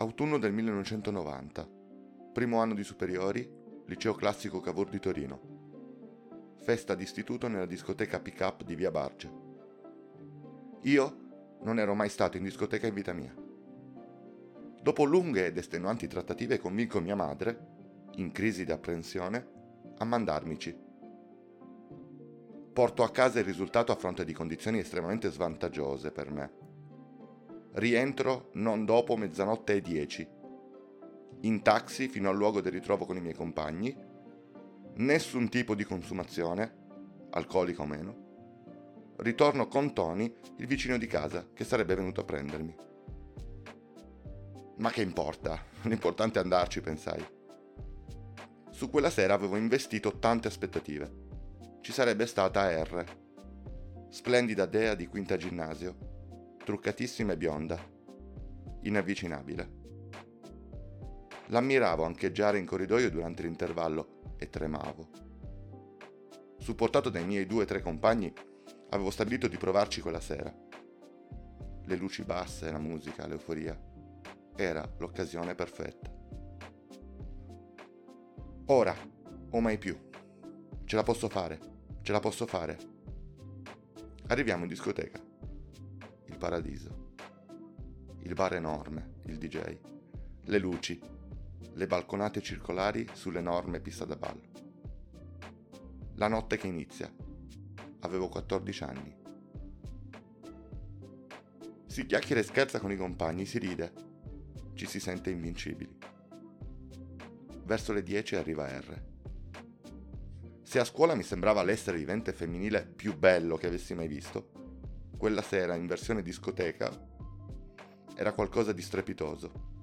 Autunno del 1990. Primo anno di superiori, liceo classico Cavour di Torino. Festa d'istituto nella discoteca Pick Up di Via Barge. Io non ero mai stato in discoteca in vita mia. Dopo lunghe ed estenuanti trattative convinco mia madre, in crisi di apprensione, a mandarmici. Porto a casa il risultato a fronte di condizioni estremamente svantaggiose per me. Rientro non dopo mezzanotte e dieci in taxi fino al luogo del ritrovo con i miei compagni, nessun tipo di consumazione, alcolica o meno. Ritorno con Tony, il vicino di casa, che sarebbe venuto a prendermi. Ma che importa? L'importante è andarci, pensai. Su quella sera avevo investito tante aspettative. Ci sarebbe stata R. Splendida dea di quinta ginnasio, truccatissima e bionda, inavvicinabile. L'ammiravo ancheggiare in corridoio durante l'intervallo e tremavo. Supportato dai miei due o tre compagni, avevo stabilito di provarci quella sera. Le luci basse, la musica, l'euforia. Era l'occasione perfetta. Ora, o mai più. Ce la posso fare, ce la posso fare. Arriviamo in discoteca. Paradiso. Il bar enorme, il DJ. Le luci, le balconate circolari sull'enorme pista da ballo. La notte che inizia. Avevo 14 anni. Si chiacchiera e scherza con i compagni, si ride. Ci si sente invincibili. Verso le 10 arriva R. Se a scuola mi sembrava l'essere vivente femminile più bello che avessi mai visto, quella sera in versione discoteca era qualcosa di strepitoso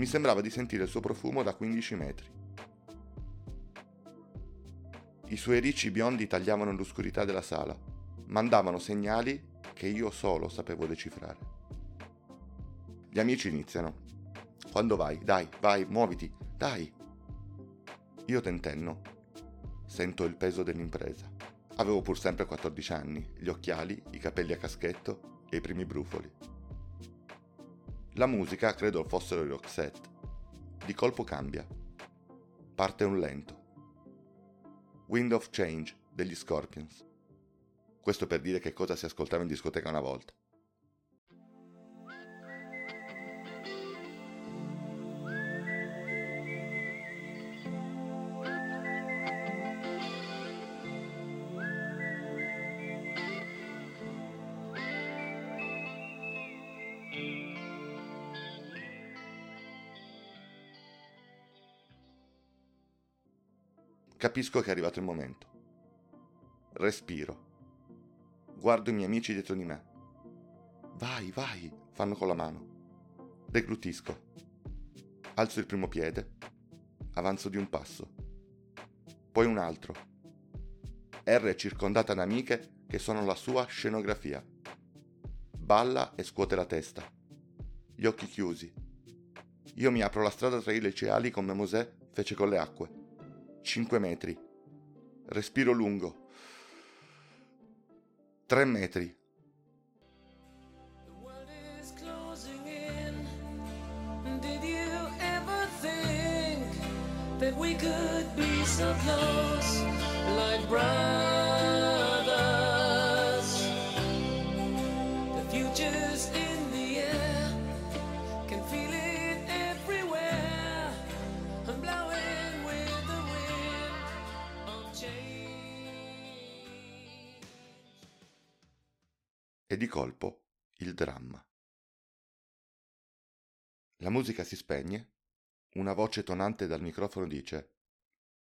mi sembrava di sentire il suo profumo da 15 metri. I suoi ricci biondi tagliavano l'oscurità della sala, mandavano segnali che io solo sapevo decifrare. Gli amici iniziano. Quando vai? Dai, vai, muoviti, dai. Io tentenno. Sento il peso dell'impresa. Avevo pur sempre 14 anni, gli occhiali, i capelli a caschetto e i primi brufoli. La musica credo fossero i Roxette. Di colpo cambia. Parte un lento. Wind of Change degli Scorpions. Questo per dire che cosa si ascoltava in discoteca una volta. Capisco che è arrivato il momento. Respiro. Guardo i miei amici dietro di me. Vai, vai, fanno con la mano. Deglutisco. Alzo il primo piede. Avanzo di un passo. Poi un altro. R è circondata da amiche che sono la sua scenografia. Balla e scuote la testa. Gli occhi chiusi. Io mi apro la strada tra i liceali come Mosè fece con le acque. 5 metri. Respiro lungo. 3 metri. that we could be so close like brothers. E di colpo il dramma. La musica si spegne una voce tonante dal microfono dice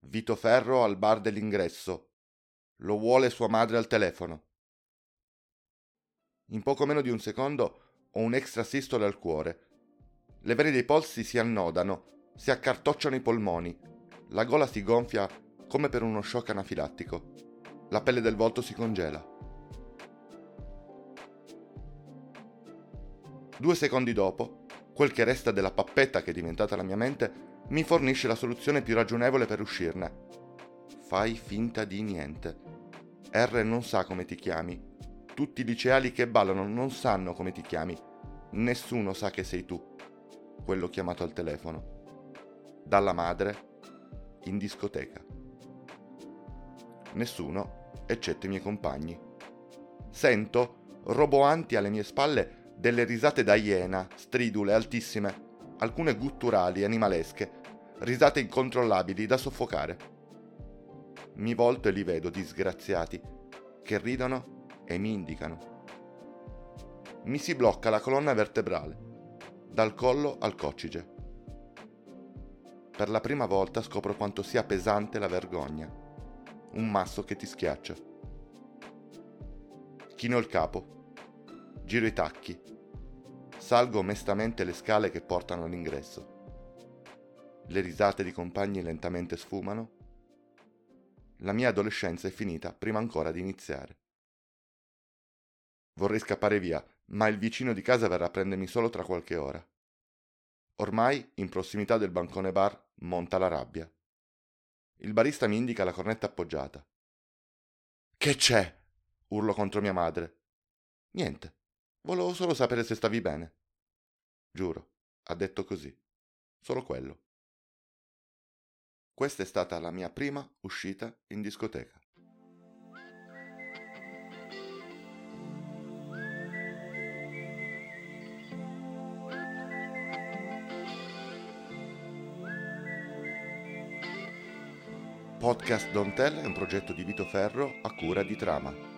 Vito Ferro al bar dell'ingresso. Lo vuole sua madre al telefono. In poco meno di un secondo ho un extra sistole al cuore. Le vene dei polsi si annodano, si accartocciano i polmoni, la gola si gonfia come per uno shock anafilattico. La pelle del volto si congela. Due secondi dopo quel che resta della pappetta che è diventata la mia mente mi fornisce la soluzione più ragionevole per uscirne. Fai finta di niente. R non sa come ti chiami. Tutti i liceali che ballano non sanno come ti chiami. Nessuno sa che sei tu. quello chiamato al telefono. Dalla madre in discoteca. Nessuno, eccetto i miei compagni. Sento, roboanti alle mie spalle, delle risate da iena, stridule, altissime, alcune gutturali, animalesche, risate incontrollabili da soffocare. Mi volto e li vedo disgraziati, che ridono e mi indicano. Mi si blocca la colonna vertebrale, dal collo al coccige. Per la prima volta scopro quanto sia pesante la vergogna, un masso che ti schiaccia. Chino il capo, giro i tacchi, salgo mestamente le scale che portano all'ingresso. Le risate di compagni lentamente sfumano. La mia adolescenza è finita prima ancora di iniziare. Vorrei scappare via, ma il vicino di casa verrà a prendermi solo tra qualche ora. Ormai, in prossimità del bancone bar, monta la rabbia. Il barista mi indica la cornetta appoggiata. Che c'è? urlo contro mia madre. Niente. Volevo solo sapere se stavi bene. Giuro, ha detto così. Solo quello. Questa è stata la mia prima uscita in discoteca. Podcast Don't Tell è un progetto di Vito Ferro a cura di Trama.